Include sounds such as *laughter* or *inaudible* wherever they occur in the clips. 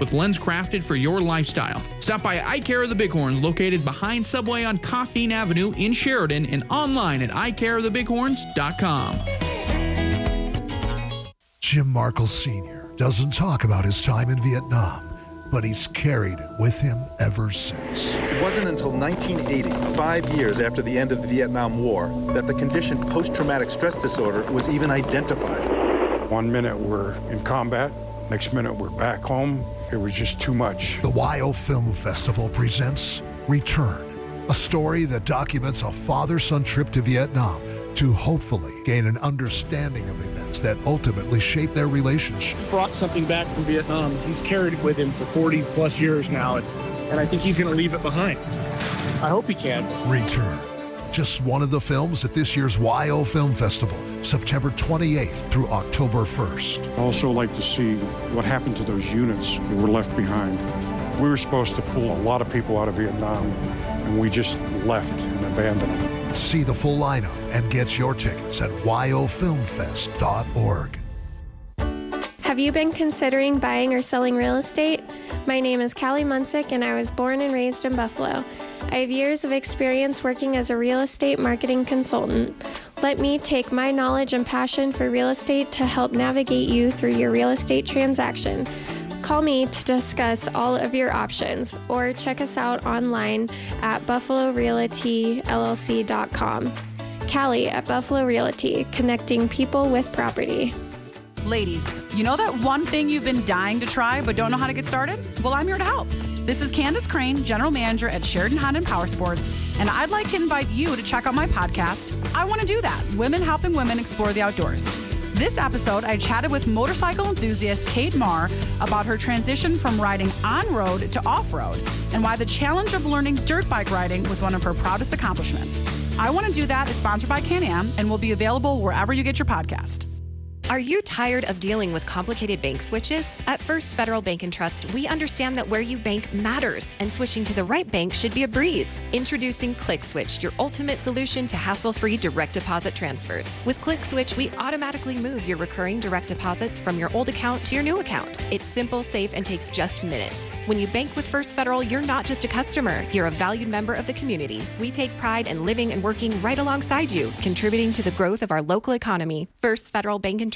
with lens crafted for your lifestyle. Stop by Eye Care of the Bighorns, located behind Subway on Coffeen Avenue in Sheridan, and online at eyecareofthebighorns.com. Jim Markle Sr. doesn't talk about his time in Vietnam, but he's carried it with him ever since. It wasn't until 1980, five years after the end of the Vietnam War, that the condition post traumatic stress disorder was even identified. One minute we're in combat, next minute we're back home. It was just too much. The WYO Film Festival presents Return, a story that documents a father son trip to Vietnam to hopefully gain an understanding of events that ultimately shape their relationship. brought something back from Vietnam. He's carried it with him for 40 plus years now, and, and I think he's going to leave it behind. I hope he can. Return. Just one of the films at this year's WYO Film Festival, September 28th through October 1st. I also like to see what happened to those units that were left behind. We were supposed to pull a lot of people out of Vietnam, and we just left and abandoned them. See the full lineup and get your tickets at wyofilmfest.org. Have you been considering buying or selling real estate? My name is Callie Munsick, and I was born and raised in Buffalo. I have years of experience working as a real estate marketing consultant. Let me take my knowledge and passion for real estate to help navigate you through your real estate transaction. Call me to discuss all of your options or check us out online at buffalorealtyllc.com. Callie at Buffalo Realty, connecting people with property. Ladies, you know that one thing you've been dying to try but don't know how to get started? Well, I'm here to help. This is Candace Crane, General Manager at Sheridan Honda and Power Sports, and I'd like to invite you to check out my podcast. I want to do that Women Helping Women Explore the Outdoors. This episode, I chatted with motorcycle enthusiast Kate Marr about her transition from riding on road to off road and why the challenge of learning dirt bike riding was one of her proudest accomplishments. I Want to Do That is sponsored by Can Am and will be available wherever you get your podcast. Are you tired of dealing with complicated bank switches? At First Federal Bank and Trust, we understand that where you bank matters, and switching to the right bank should be a breeze. Introducing ClickSwitch, your ultimate solution to hassle-free direct deposit transfers. With ClickSwitch, we automatically move your recurring direct deposits from your old account to your new account. It's simple, safe, and takes just minutes. When you bank with First Federal, you're not just a customer, you're a valued member of the community. We take pride in living and working right alongside you, contributing to the growth of our local economy. First Federal Bank and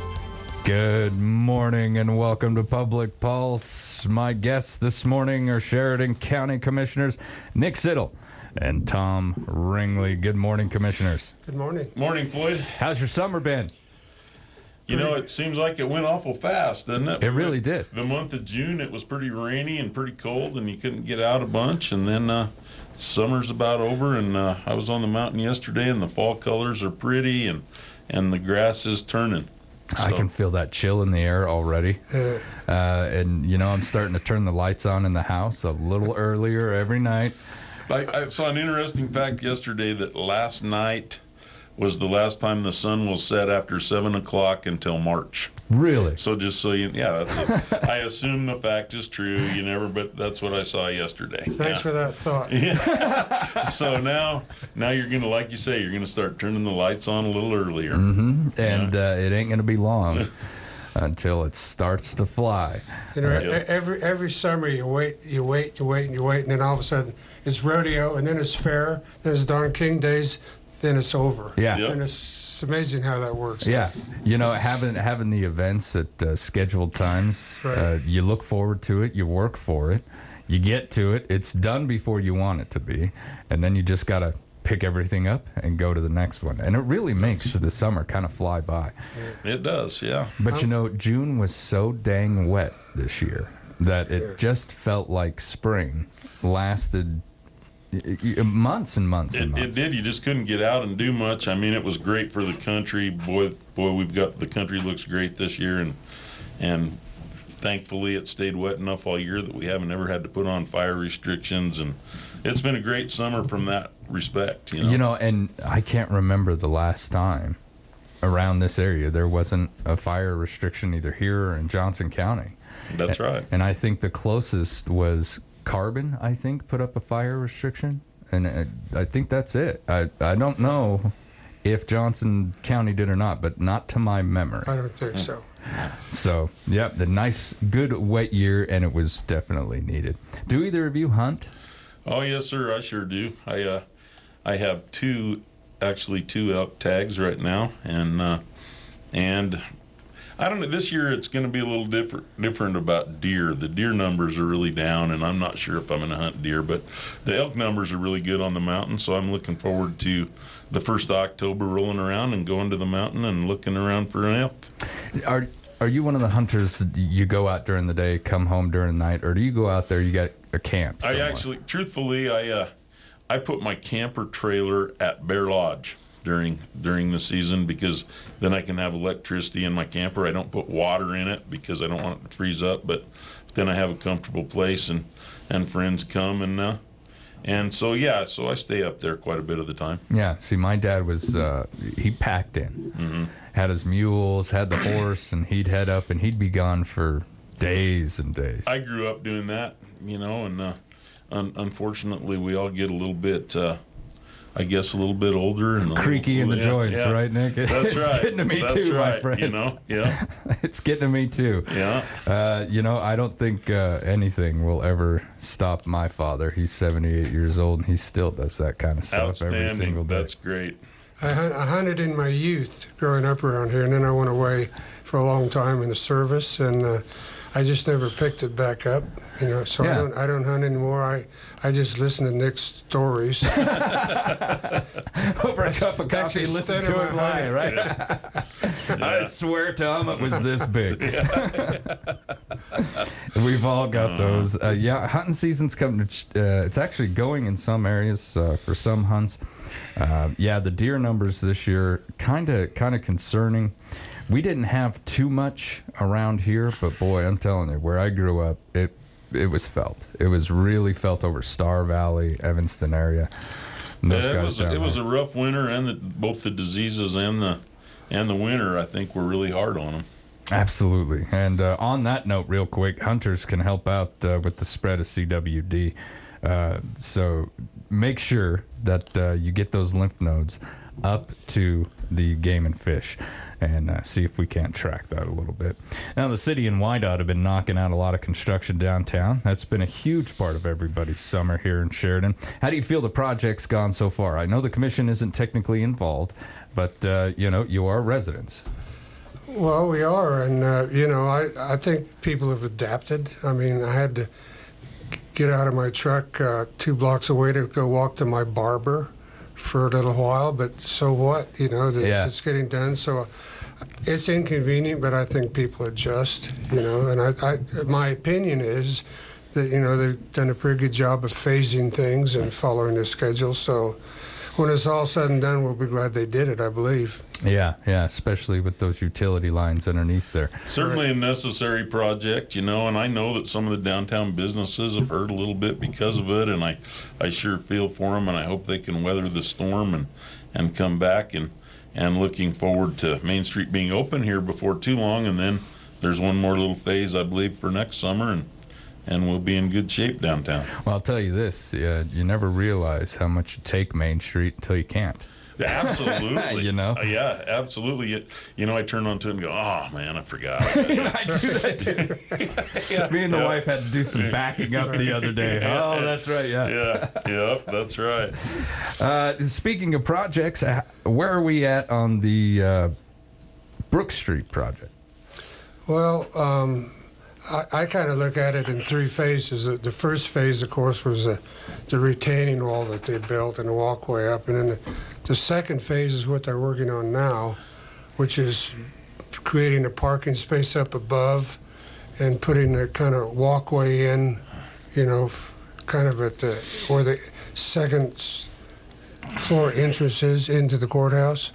Good morning and welcome to Public Pulse. My guests this morning are Sheridan County Commissioners Nick Siddle and Tom Ringley. Good morning, Commissioners. Good morning. Morning, Floyd. How's your summer been? You know, it seems like it went awful fast, doesn't it? It really did. The month of June, it was pretty rainy and pretty cold, and you couldn't get out a bunch. And then uh, summer's about over, and uh, I was on the mountain yesterday, and the fall colors are pretty, and and the grass is turning. I can feel that chill in the air already. Uh, and, you know, I'm starting to turn the lights on in the house a little earlier every night. I, I saw an interesting fact yesterday that last night was the last time the sun will set after seven o'clock until March. Really? So just so you, yeah, that's. A, I assume the fact is true. You never, but that's what I saw yesterday. Thanks Yeah. for that thought. *laughs* Yeah. so now, now you're gonna, like you say, you're gonna start turning the lights on a little earlier. hmm And uh, it ain't going to be long *laughs* until it starts to fly. You know, Yeah. every every summer you wait, you wait, you wait, and you wait, and then all of a sudden it's rodeo, and then it's fair, then it's Don King days, then it's over. Yeah. Yep. And it's, it's amazing how that works. Yeah, you know, having having the events at uh, scheduled times, uh, you look forward to it, you work for it, you get to it, it's done before you want it to be, and then you just gotta pick everything up and go to the next one, and it really makes the summer kind of fly by. It does, yeah. But you know, June was so dang wet this year that it just felt like spring lasted y- y- months and months and It, months. it did. You just couldn't get out and do much. I mean, it was great for the country. Boy, boy, we've got the country looks great this year, and and thankfully it stayed wet enough all year that we haven't ever had to put on fire restrictions, and it's been a great summer from that respect. You know, You know, and I can't remember the last time around this area there wasn't a fire restriction either here or in Johnson County. That's right. And I think the closest was Carbon. I think put up a fire restriction, and uh, I think that's it. I I don't know if Johnson County did or not, but not to my memory. I don't think so. So, yep, the nice, good wet year, and it was definitely needed. Do either of you hunt? Oh yes, sir. I sure do. I uh, I have two, actually two elk tags right now, and uh, and I don't know. This year it's going to be a little different different about deer. The deer numbers are really down, and I'm not sure if I'm going to hunt deer, but the elk numbers are really good on the mountain. So I'm looking forward to the first of October rolling around and going to the mountain and looking around for an elk. Are are you one of the hunters? that You go out during the day, come home during the night, or do you go out there? You got a camp. I actually, truthfully, I uh, I put my camper trailer at Bear Lodge during during the season because then I can have electricity in my camper. I don't put water in it because I don't want it to freeze up. But then I have a comfortable place and and friends come and uh, and so yeah, so I stay up there quite a bit of the time. Yeah. See, my dad was uh, he packed in, Mm-hmm. had his mules, had the horse, and he'd head up and he'd be gone for days and days. I grew up doing that, you know, and uh, un- unfortunately, we all get a little bit, uh, I guess, a little bit older and a Creaky in the little- joints, right, Nick? That's It's right. getting to me That's too, my right, friend. You know, yeah, *laughs* it's getting to me too. Yeah. Uh, you know, I don't think uh, anything will ever stop my father. He's 78 years old and he still does that kind of stuff every single day. That's great. I, hun- I hunted in my youth growing up around here, and then I went away for a long time in the service, and uh, I just never picked it back up. You know, so Yeah. I don't I don't hunt anymore. I I just listen to Nick's stories. *laughs* Over a cup of coffee, Actually, listen to him my lie, hunting. right? *laughs* I swear, Tom, it was this big. *laughs* We've all got those. Uh, yeah, hunting season's coming. To, ch- uh, it's actually going in some areas uh, for some hunts. Uh, yeah, the deer numbers this year kind of kind of concerning. We didn't have too much around here, but boy, I'm telling you, where I grew up, it it was felt. It was really felt over Star Valley, Evanston area. Those Yeah, it guys was down it was a rough winter, and the, both the diseases and the and the winter, I think, were really hard on them. Absolutely. And uh, on that note, real quick, hunters can help out uh, with the spread of CWD. Uh, so make sure that uh, you get those lymph nodes up to the game and fish and uh, see if we can't track that a little bit. Now, the city and WYDOT have been knocking out a lot of construction downtown. That's been a huge part of everybody's summer here in Sheridan. How do you feel the project's gone so far? I know the commission isn't technically involved, but, uh, you know, you are residents. Well, we are, and uh, you know, I I think people have adapted. I mean, I had to get out of my truck uh, two blocks away to go walk to my barber for a little while, but so what? You know, the, Yeah. it's getting done. So it's inconvenient, but I think people adjust. You know, and I, I my opinion is that you know they've done a pretty good job of phasing things and following the schedule. So when it's all said and done, we'll be glad they did it. I believe. Yeah, yeah, especially with those utility lines underneath there. Certainly a necessary project, you know, and I know that some of the downtown businesses have hurt a little bit because of it, and I, I sure feel for them, and I hope they can weather the storm and, and come back, and, and looking forward to Main Street being open here before too long, and then there's one more little phase, I believe, for next summer, and, and we'll be in good shape downtown. Well, I'll tell you this: uh, you never realize how much you take Main Street until you can't. Absolutely, *laughs* You know? Uh, yeah, absolutely. You, you know, I turn on to it and go, "Oh man, I forgot." *laughs* I do that too. *laughs* Me and the Yeah. wife had to do some backing up the other day. Oh, that's right. Yeah. yeah, yep, that's right. Uh, speaking of projects, uh, where are we at on the uh, Brook Street project? Well, um, I, I kind of look at it in three phases. The- The first phase, of course, was the, the retaining wall that they built and the walkway up. And then the, the second phase is what they're working on now, which is creating a parking space up above and putting a kind of walkway in, you know, kind of at the, where the second floor entrance is into the courthouse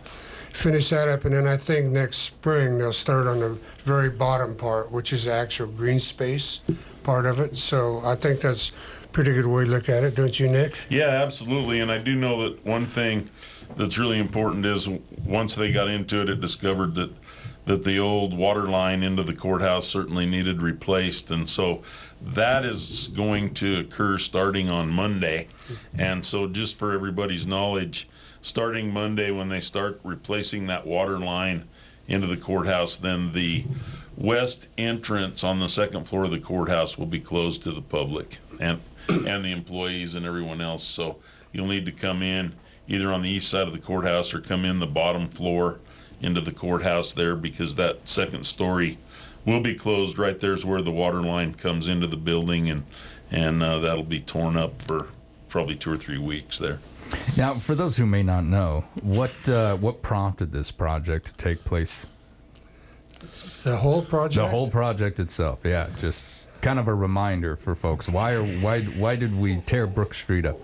finish that up, and then I think next spring they'll start on the very bottom part, which is the actual green space part of it. So I think that's pretty good way to look at it, don't you, Nick? Yeah, absolutely. And I do know that one thing that's really important is once they got into it, it discovered that that the old water line into the courthouse certainly needed replaced, and so that is going to occur starting on Monday. And so, just for everybody's knowledge, starting Monday when they start replacing that water line into the courthouse, then the west entrance on the second floor of the courthouse will be closed to the public and and the employees and everyone else. So you'll need to come in either on the east side of the courthouse or come in the bottom floor into the courthouse there because that second story will be closed. Right there's where the water line comes into the building, and and uh, that'll be torn up for probably two or three weeks there. Now, for those who may not know, what uh, what prompted this project to take place? The whole project. The whole project itself, yeah. Just kind of a reminder for folks. Why are why why did we tear Brook Street up?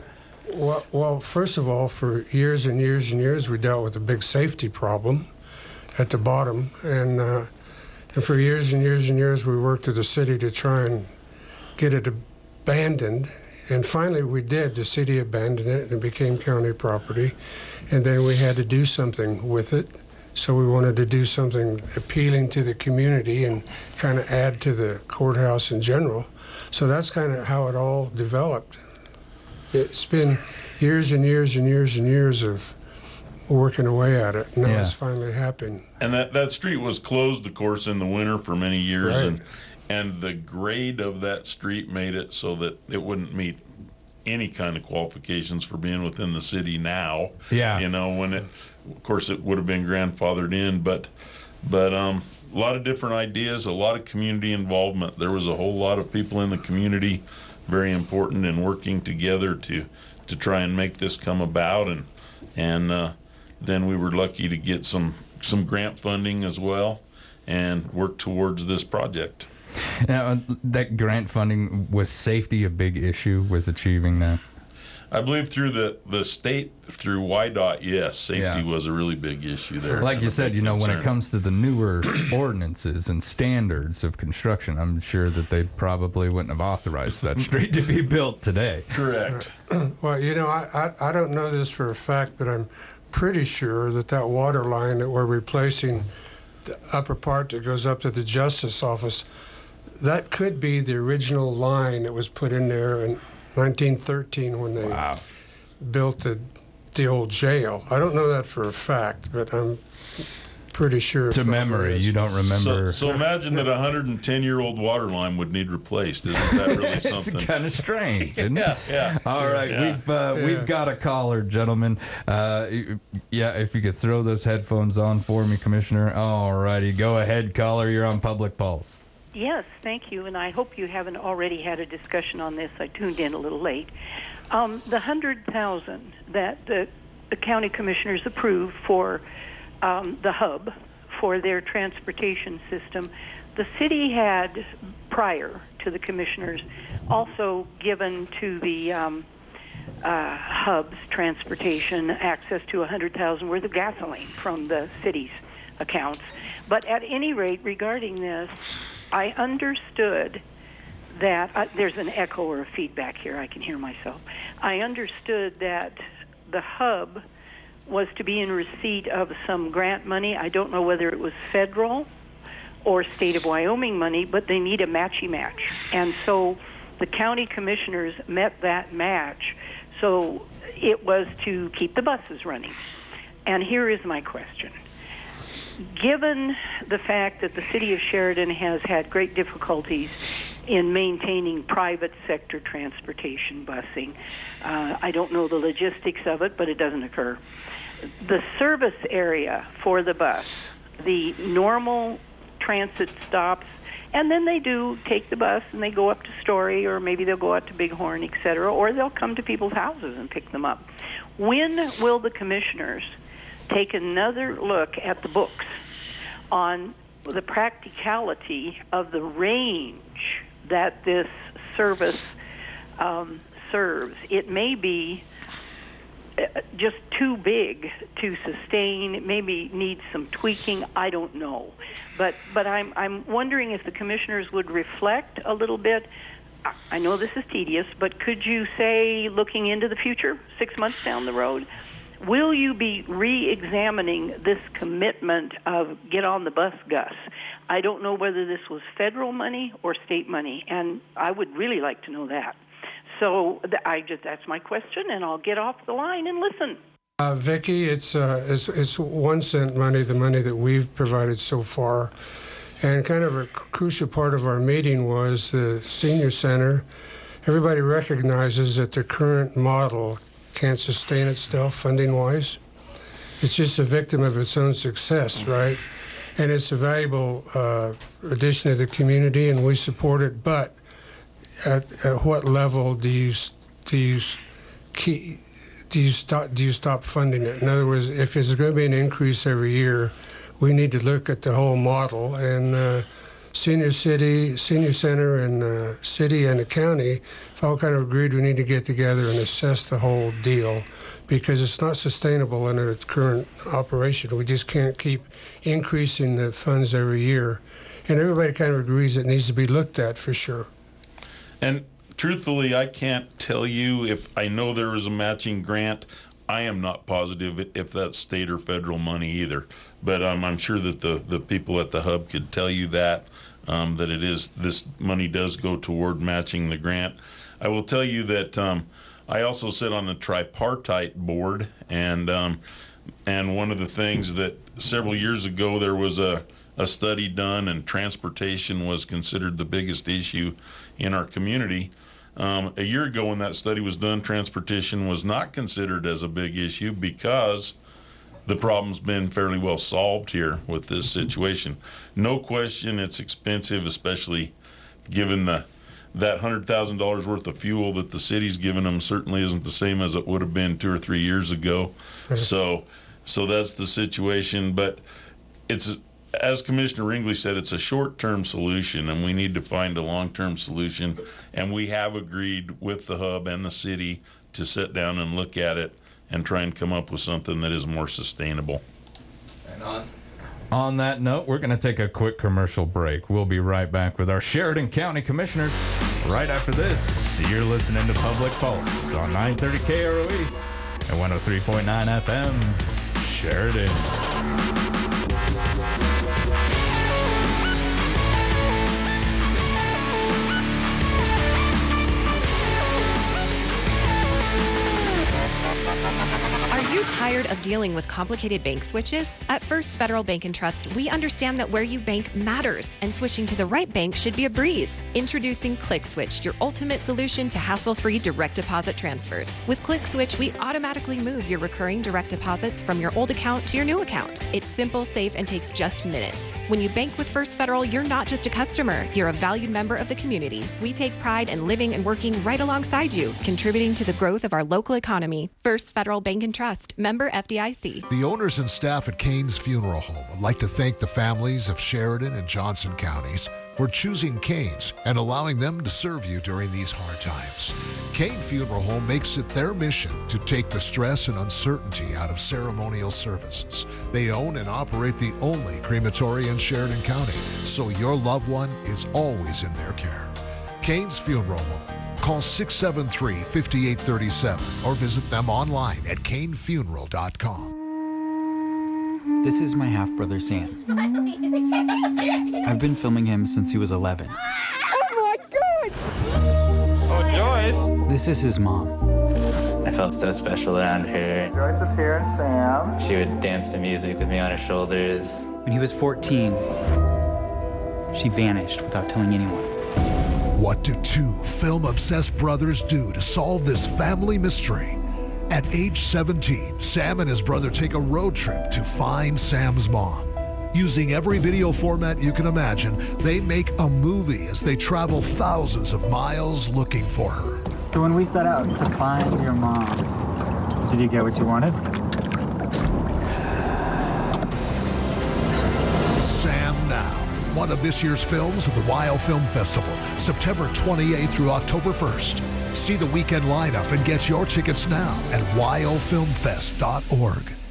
Well, well, first of all, for years and years and years, we dealt with a big safety problem at the bottom, and uh, and for years and years and years, we worked with the city to try and get it abandoned. And finally, we did. The city abandoned it, and it became county property. And then we had to do something with it. So we wanted to do something appealing to the community and kind of add to the courthouse in general. So that's kind of how it all developed. It's been years and years and years and years of working away at it. Now Yeah. it's finally happened. And that, that street was closed, of course, in the winter for many years, Right. and and the grade of that street made it so that it wouldn't meet any kind of qualifications for being within the city now. Yeah. you know when it, of course, it would have been grandfathered in, but but um, a lot of different ideas, a lot of community involvement. There was a whole lot of people in the community, very important in working together to to try and make this come about, and and uh, then we were lucky to get some some grant funding as well, and work towards this project. Now, uh, that grant funding was safety a big issue with achieving that? I believe through the, the state, through WYDOT, yes, safety was a really big issue there. Like you said, you know, when it comes to the newer *clears throat* ordinances and standards of construction, I'm sure that they probably wouldn't have authorized that *laughs* street to be built today. Correct. *clears throat* well, you know, I, I, I don't know this for a fact, but I'm pretty sure that that water line that we're replacing, the upper part that goes up to the justice office, that could be the original line that was put in there in 1913 when they built the the old jail. I don't know that for a fact, but I'm pretty sure. it To memory, is. you don't remember. So, so imagine that a 110 year old water line would need replaced. Isn't that really *laughs* it's something? kind of strange, *laughs* isn't Yeah, it? yeah. All right, Yeah. we've uh, Yeah. we've got a caller, gentlemen. Uh, yeah, if you could throw those headphones on for me, Commissioner. All righty, go ahead, caller. You're on Public Pulse. Yes, thank you, and I hope you haven't already had a discussion on this. I tuned in a little late. Um, the hundred thousand that the, the county commissioners approved for um, the hub for their transportation system, the city had prior to the commissioners also given to the um, uh, hubs transportation access to a hundred thousand worth of gasoline from the city's accounts. But at any rate, regarding this, I understood that uh, there's an echo or a feedback here. I can hear myself. I understood that the hub was to be in receipt of some grant money. I don't know whether it was federal or state of Wyoming money, but they need a matchy match. And so the county commissioners met that match. So it was to keep the buses running. And here is my question. Given the fact that the city of Sheridan has had great difficulties in maintaining private sector transportation busing, uh, I don't know the logistics of it, but it doesn't occur. The service area for the bus, the normal transit stops, and then they do take the bus and they go up to Story, or maybe they'll go out to Bighorn, et cetera, or they'll come to people's houses and pick them up. When will the commissioners take another look at the books on the practicality of the range that this service um, serves? It may be uh, just too big to sustain. It maybe needs some tweaking. I don't know, but but I'm I'm wondering if the commissioners would reflect a little bit I- I know this is tedious, but could you say, looking into the future, six months down the road, will you be re-examining this commitment of get on the bus, Gus? I don't know whether this was federal money or state money, and I would really like to know that. So I just that's my question, and I'll get off the line and listen. Uh, Vicky, it's, uh, it's it's one cent money, the money that we've provided so far, and kind of a crucial part of our meeting was the senior center. Everybody recognizes that the current model can't sustain itself funding wise. It's just a victim of its own success, right? And it's a valuable uh, addition to the community, and we support it. But at, at what level do you do you do you stop do you stop funding it? In other words, if it's going to be an increase every year, we need to look at the whole model. And uh, senior city, senior center, and uh, city and the county all kind of agreed we need to get together and assess the whole deal because it's not sustainable under its current operation. We just can't keep increasing the funds every year. And everybody kind of agrees it needs to be looked at for sure. And truthfully, I can't tell you if I know there is a matching grant. I am not positive if that's state or federal money either, but um, I'm sure that the, the people at the hub could tell you that um, that it is this money does go toward matching the grant. I will tell you that um, I also sit on the tripartite board, and um, and one of the things that several years ago there was a a study done, and transportation was considered the biggest issue in our community. Um, a year ago, when that study was done, transportation was not considered as a big issue because the problem's been fairly well solved here with this situation. No question, it's expensive, especially given the that hundred thousand dollars worth of fuel that the city's given them certainly isn't the same as it would have been two or three years ago. Uh-huh. so, so that's the situation. But it's as Commissioner Ringley said, it's a short-term solution, and we need to find a long-term solution. And we have agreed with the hub and the city to sit down and look at it and try and come up with something that is more sustainable. And on, on that note, we're going to take a quick commercial break. We'll be right back with our Sheridan County Commissioners right after this. You're listening to Public Pulse on 930 KROE and 103.9 FM, Sheridan. Tired of dealing with complicated bank switches? At First Federal Bank and Trust, we understand that where you bank matters, and switching to the right bank should be a breeze. Introducing ClickSwitch, your ultimate solution to hassle-free direct deposit transfers. With ClickSwitch, we automatically move your recurring direct deposits from your old account to your new account. It's simple, safe, and takes just minutes. When you bank with First Federal, you're not just a customer, you're a valued member of the community. We take pride in living and working right alongside you, contributing to the growth of our local economy. First Federal Bank and Trust, member FDIC. The owners and staff at Kane's Funeral Home would like to thank the families of Sheridan and Johnson counties for choosing Kane's and allowing them to serve you during these hard times. Kane Funeral Home makes it their mission to take the stress and uncertainty out of ceremonial services. They own and operate the only crematory in Sheridan County, so your loved one is always in their care. Kane's Funeral Home. Call 673 5837 or visit them online at kanefuneral.com. This is my half brother Sam. I've been filming him since he was 11. Oh my god! Oh, Joyce! This is his mom. I felt so special around her. Joyce is here and Sam. She would dance to music with me on her shoulders. When he was 14, she vanished without telling anyone. What do two film obsessed brothers do to solve this family mystery? At age 17, Sam and his brother take a road trip to find Sam's mom. Using every video format you can imagine, they make a movie as they travel thousands of miles looking for her. So when we set out to find your mom, did you get what you wanted? One of this year's films at the WYO Film Festival, September 28th through October 1st. See the weekend lineup and get your tickets now at wyofilmfest.org.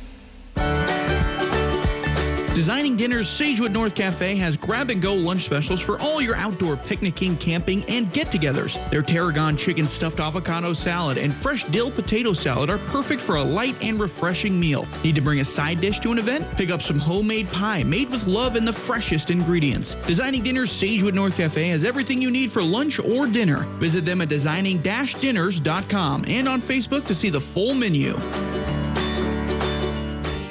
Designing Dinners Sagewood North Cafe has grab and go lunch specials for all your outdoor picnicking, camping, and get togethers. Their tarragon chicken stuffed avocado salad and fresh dill potato salad are perfect for a light and refreshing meal. Need to bring a side dish to an event? Pick up some homemade pie made with love and the freshest ingredients. Designing Dinners Sagewood North Cafe has everything you need for lunch or dinner. Visit them at designing-dinners.com and on Facebook to see the full menu.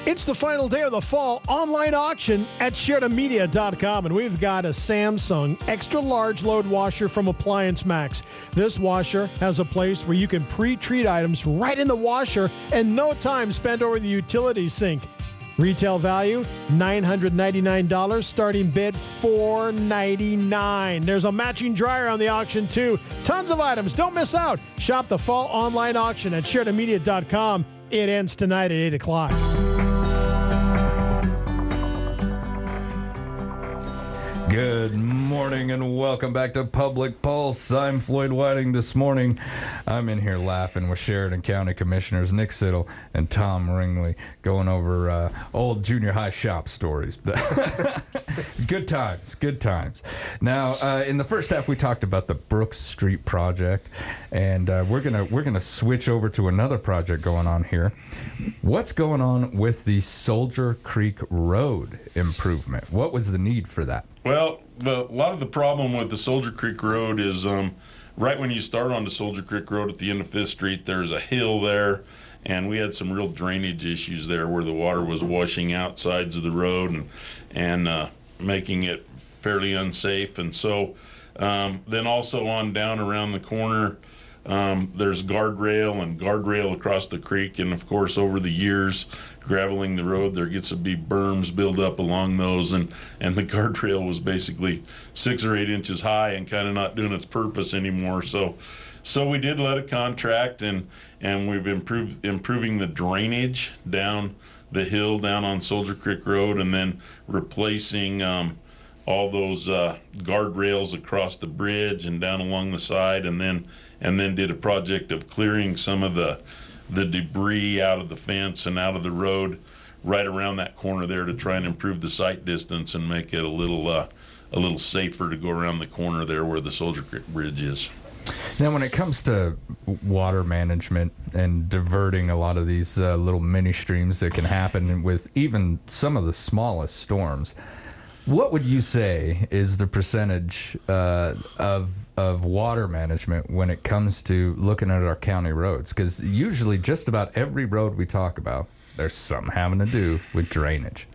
It's the final day of the fall online auction at SheridanMedia.com, and we've got a Samsung extra large load washer from Appliance Max. This washer has a place where you can pre treat items right in the washer and no time spent over the utility sink. Retail value $999, starting bid 499. There's a matching dryer on the auction too. Tons of items. Don't miss out. Shop the fall online auction at SheridanMedia.com. It ends tonight at 8 o'clock. Good morning and welcome back to Public Pulse. I'm Floyd Whiting. This morning, I'm in here laughing with Sheridan County Commissioners Nick Siddle and Tom Ringley going over uh, old junior high shop stories. *laughs* good times, good times. Now, uh, in the first half, we talked about the Brooks Street project, and uh, we're gonna we're gonna switch over to another project going on here. What's going on with the Soldier Creek Road improvement? What was the need for that? Well, the, a lot of the problem with the Soldier Creek Road is um, right when you start on the Soldier Creek Road at the end of Fifth Street, there's a hill there, and we had some real drainage issues there where the water was washing out sides of the road and and uh, making it fairly unsafe. And so, um, then also on down around the corner. Um, there's guardrail and guardrail across the creek, and of course, over the years, graveling the road, there gets to be berms build up along those, and and the *laughs* guardrail was basically six or eight inches high and kind of not doing its purpose anymore. So, so we did let it contract, and and we've improved improving the drainage down the hill down on Soldier Creek Road, and then replacing. Um, all those uh, guardrails across the bridge and down along the side, and then and then did a project of clearing some of the the debris out of the fence and out of the road right around that corner there to try and improve the sight distance and make it a little uh, a little safer to go around the corner there where the Soldier Creek Bridge is. Now, when it comes to water management and diverting a lot of these uh, little mini streams that can happen with even some of the smallest storms, what would you say is the percentage uh, of of water management when it comes to looking at our county roads? Because usually, just about every road we talk about, there's something having to do with drainage.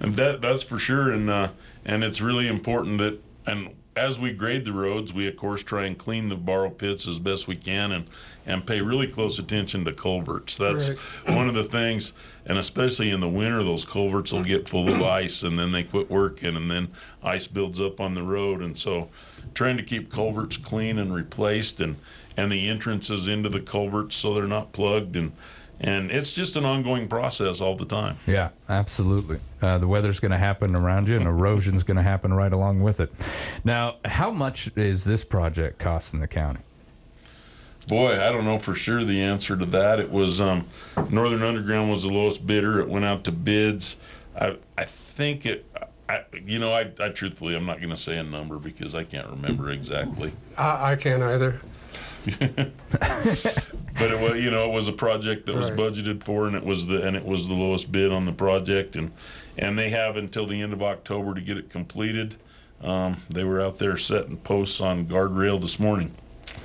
And that that's for sure, and uh, and it's really important that and as we grade the roads, we of course try and clean the borrow pits as best we can, and and pay really close attention to culverts. That's right. one of the things, and especially in the winter, those culverts will get full of ice, and then they quit working, and then ice builds up on the road, and so trying to keep culverts clean and replaced, and and the entrances into the culverts so they're not plugged and and it's just an ongoing process all the time. Yeah, absolutely. Uh, the weather's going to happen around you, and erosion's going to happen right along with it. Now, how much is this project costing the county? Boy, I don't know for sure the answer to that. It was um, Northern Underground was the lowest bidder. It went out to bids. I I think it. I, you know, I, I truthfully, I'm not going to say a number because I can't remember exactly. I, I can't either. *laughs* but it was, you know, it was a project that was budgeted for, and it was the and it was the lowest bid on the project, and and they have until the end of October to get it completed. Um, they were out there setting posts on guardrail this morning.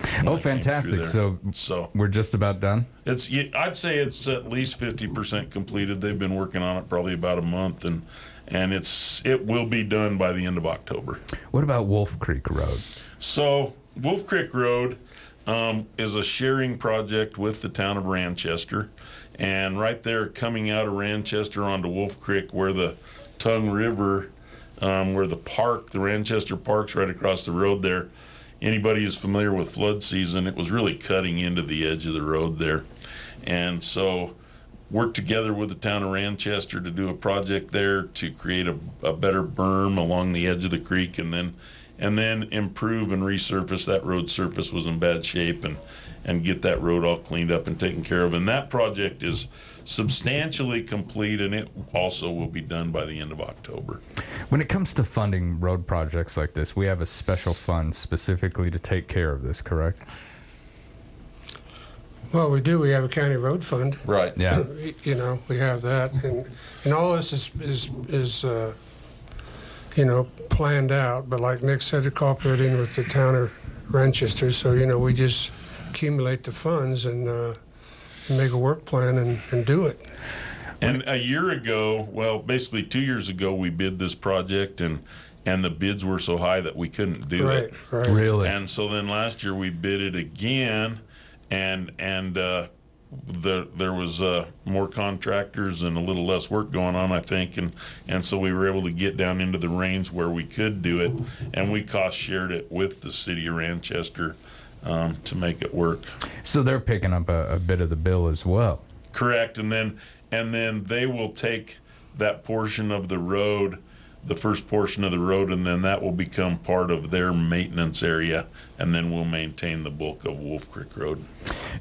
Oh, I came through fantastic! So, so we're just about done. it's I'd say it's at least fifty percent completed. They've been working on it probably about a month, and and it's it will be done by the end of October. What about Wolf Creek Road? So Wolf Creek Road um, is a sharing project with the town of Ranchester, and right there, coming out of Ranchester onto Wolf Creek, where the Tongue River, um, where the park, the Ranchester Park's right across the road there. Anybody who's familiar with flood season, it was really cutting into the edge of the road there, and so worked together with the town of Ranchester to do a project there to create a, a better berm along the edge of the creek and then and then improve and resurface that road surface was in bad shape and and get that road all cleaned up and taken care of. And that project is substantially complete, and it also will be done by the end of October. When it comes to funding road projects like this, we have a special fund specifically to take care of this, correct? Well, we do. We have a county road fund. Right. Yeah. *clears throat* You know, we have that, and and all this is is is uh, you know planned out. But like Nick said, to cooperating with the town of Manchester, so you know we just accumulate the funds and, uh, and make a work plan and, and do it. And a year ago, well, basically two years ago, we bid this project and and the bids were so high that we couldn't do Right, it. right. Really? And so then last year we bid it again, and and uh, the there was uh, more contractors and a little less work going on, I think, and and so we were able to get down into the range where we could do it, and we cost shared it with the city of Ranchester um, to make it work. So they're picking up a, a bit of the bill as well. Correct, and then and then they will take that portion of the road, the first portion of the road, and then that will become part of their maintenance area, and then we'll maintain the bulk of Wolf Creek Road.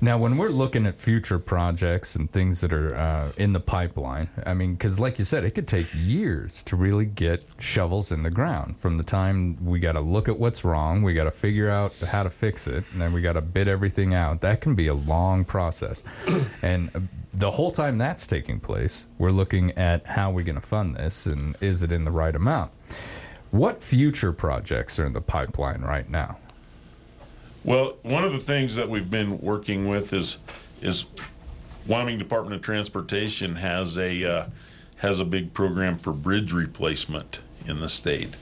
Now, when we're looking at future projects and things that are uh, in the pipeline, I mean, because like you said, it could take years to really get shovels in the ground. From the time we got to look at what's wrong, we got to figure out how to fix it, and then we got to bid everything out. That can be a long process. *clears throat* and uh, the whole time that's taking place, we're looking at how we're going to fund this and is it in the right amount. What future projects are in the pipeline right now? Well, one of the things that we've been working with is is Wyoming Department of Transportation has a uh, has a big program for bridge replacement in the state,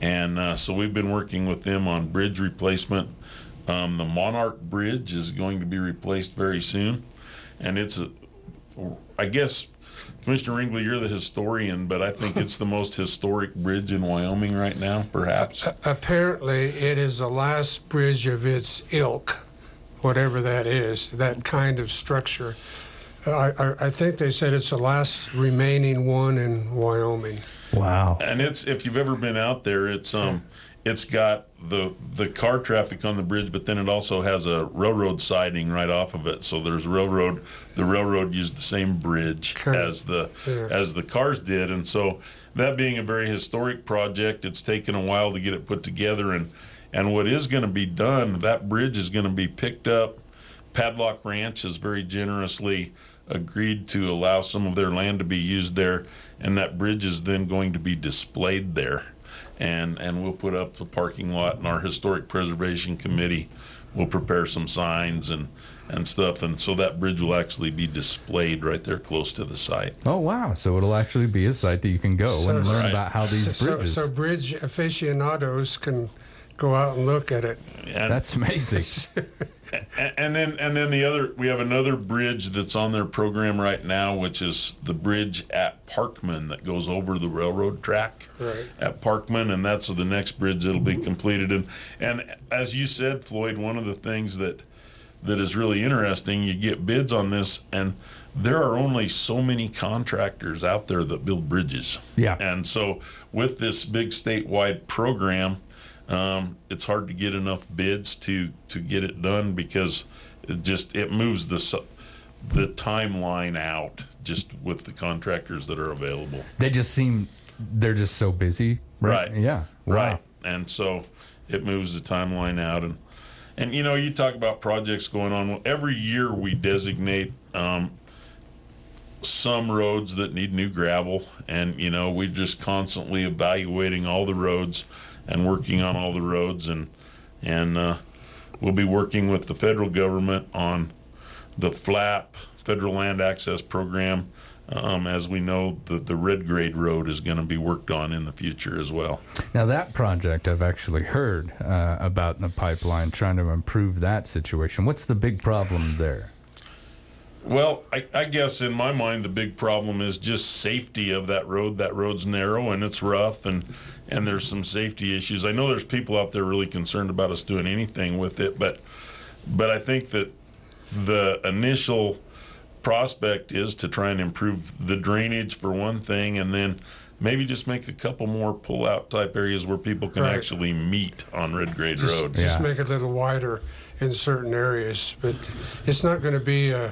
and uh, so we've been working with them on bridge replacement. Um, the Monarch Bridge is going to be replaced very soon, and it's a, I guess. Commissioner Ringley, you're the historian, but I think it's the most historic bridge in Wyoming right now, perhaps. Apparently, it is the last bridge of its ilk, whatever that is, that kind of structure. I, I, I think they said it's the last remaining one in Wyoming. Wow. And it's if you've ever been out there, it's um it's got the the car traffic on the bridge, but then it also has a railroad siding right off of it. So there's railroad. The railroad used the same bridge as the Yeah. as the cars did, and so that being a very historic project, it's taken a while to get it put together. And and what is going to be done, that bridge is going to be picked up. Padlock Ranch has very generously agreed to allow some of their land to be used there, and that bridge is then going to be displayed there. And and we'll put up a parking lot, and our historic preservation committee will prepare some signs and and stuff, and so that bridge will actually be displayed right there close to the site. Oh wow! So it'll actually be a site that you can go and learn about how these so, bridges. So, bridge aficionados can go out and look at it. And- That's amazing. *laughs* A- and then and then the other we have another bridge that's on their program right now which is the bridge at Parkman that goes over the railroad track Right. at Parkman and that's the next bridge that'll be completed and and as you said Floyd one of the things that that is really interesting you get bids on this and there are only so many contractors out there that build bridges Yeah. and so with this big statewide program um, it's hard to get enough bids to to get it done because it just it moves the the timeline out just with the contractors that are available. They just seem they're just so busy. Right. Yeah. Wow. Right. And so it moves the timeline out and and you know you talk about projects going on. Well, every year we designate um, some roads that need new gravel, and you know we're just constantly evaluating all the roads and working on all the roads, and and uh, we'll be working with the federal government on the FLAP Federal Land Access Program. Um, as we know, the the red grade road is going to be worked on in the future as well. Now that project I've actually heard uh, about in the pipeline, trying to improve that situation. What's the big problem there? Well, I, I guess in my mind the big problem is just safety of that road. That road's narrow and it's rough, and and there's some safety issues. I know there's people out there really concerned about us doing anything with it, but but I think that the initial prospect is to try and improve the drainage for one thing, and then maybe just make a couple more pull-out type areas where people can Right. actually meet on Red Grade Just, Road. just make it a little wider in certain areas, but it's not going to be uh,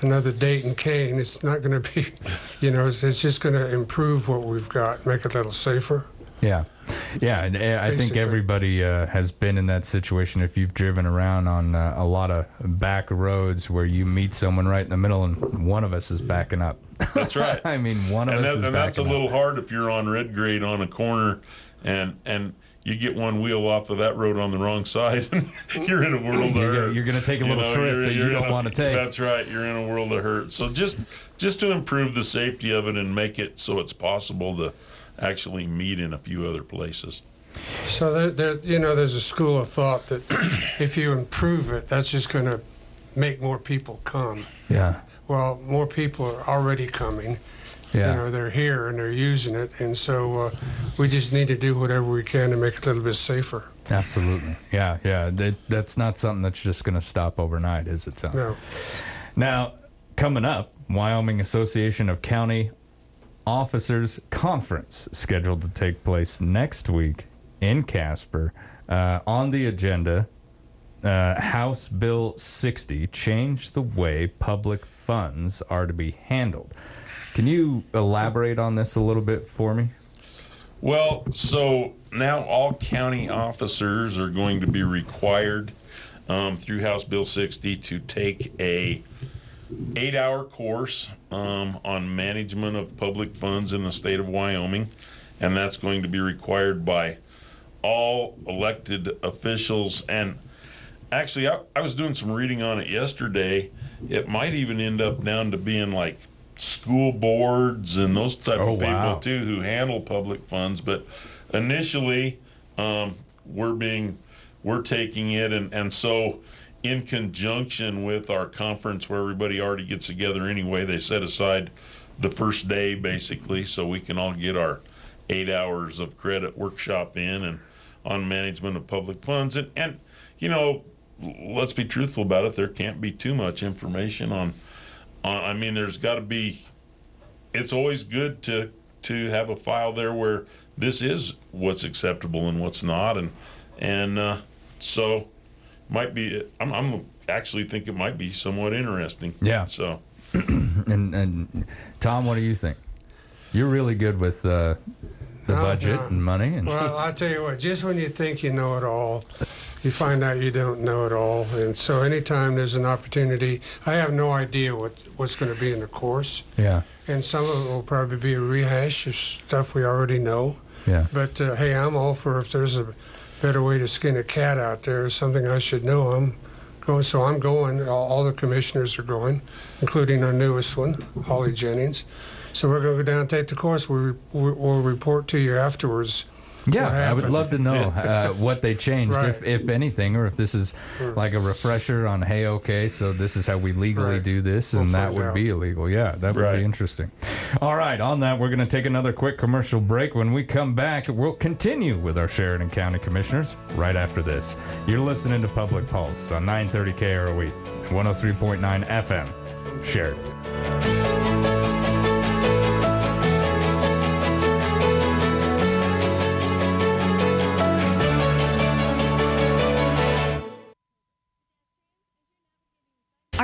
another Dayton Kane. It's not going to be, *laughs* you know, it's, it's just going to improve what we've got, make it a little safer. Yeah, yeah. And uh, I think everybody uh, has been in that situation. If you've driven around on uh, a lot of back roads where you meet someone right in the middle, and one of us is backing up. That's right. *laughs* I mean, one of and, us that, is and that's a backing up. little hard if you're on red grade on a corner and and you get one wheel off of that road on the wrong side *laughs* and you're in a world of You're hurt. gonna- you're gonna take a You little know, trip you're- that you you're don't wanna take. That's right. You're in a world of hurt. So just just to improve the safety of it and make it so it's possible to actually meet in a few other places. So there, there, you know, there's a school of thought that *clears throat* if you improve it, that's just going to make more people come. Yeah. Well, more people are already coming. Yeah. You know, they're here and they're using it, and so uh, we just need to do whatever we can to make it a little bit safer. Absolutely. Yeah, yeah. That, that's not something that's just going to stop overnight, is it, Tom? No. Now, coming up, Wyoming Association of County Officers Conference scheduled to take place next week in Casper. Uh, on the agenda, uh, House Bill 60 changed the way public funds are to be handled. Can you elaborate on this a little bit for me? Well, so now all county officers are going to be required um, through House Bill 60 to take a eight-hour course um, on management of public funds in the state of Wyoming, and that's going to be required by all elected officials. And actually, I, I was doing some reading on it yesterday. It might even end up down to being like school boards and those type Oh, of people wow. too who handle public funds. But initially, um, we're being we're taking it, and and so in conjunction with our conference where everybody already gets together anyway, they set aside the first day basically so we can all get our eight hours of credit workshop in and on management of public funds and and you know let's be truthful about it there can't be too much information on on i mean there's got to be it's always good to to have a file there where this is what's acceptable and what's not and and uh, so might be I'm, I'm actually think it might be somewhat interesting Yeah. so *clears throat* and, and Tom, what do you think? You're really good with uh, the budget no. and money. And Well, I'll tell you what, just when you think you know it all, you find out you don't know it all. And so anytime there's an opportunity, I have no idea what, what's going to be in the course. yeah, And some of it will probably be a rehash of stuff we already know. yeah. But uh, hey, I'm all for if there's a better way to skin a cat out there, or something I should know. I'm going, so I'm going. All, all the commissioners are going, including our newest one, Holly Jennings. So we're going to go down and take the course. We, we, we'll report to you afterwards. Yeah, I would love to know *laughs* uh, what they changed, Right. if, if anything, or if this is like a refresher on, hey, okay, so this is how we legally Right. do this, We'll and that find would out. be illegal. Yeah, that would Right. be interesting. All right, on that, we're going to take another quick commercial break. When we come back, we'll continue with our Sheridan County Commissioners right after this. You're listening to Public Pulse on 930 KROE, 103.9 FM, Sheridan.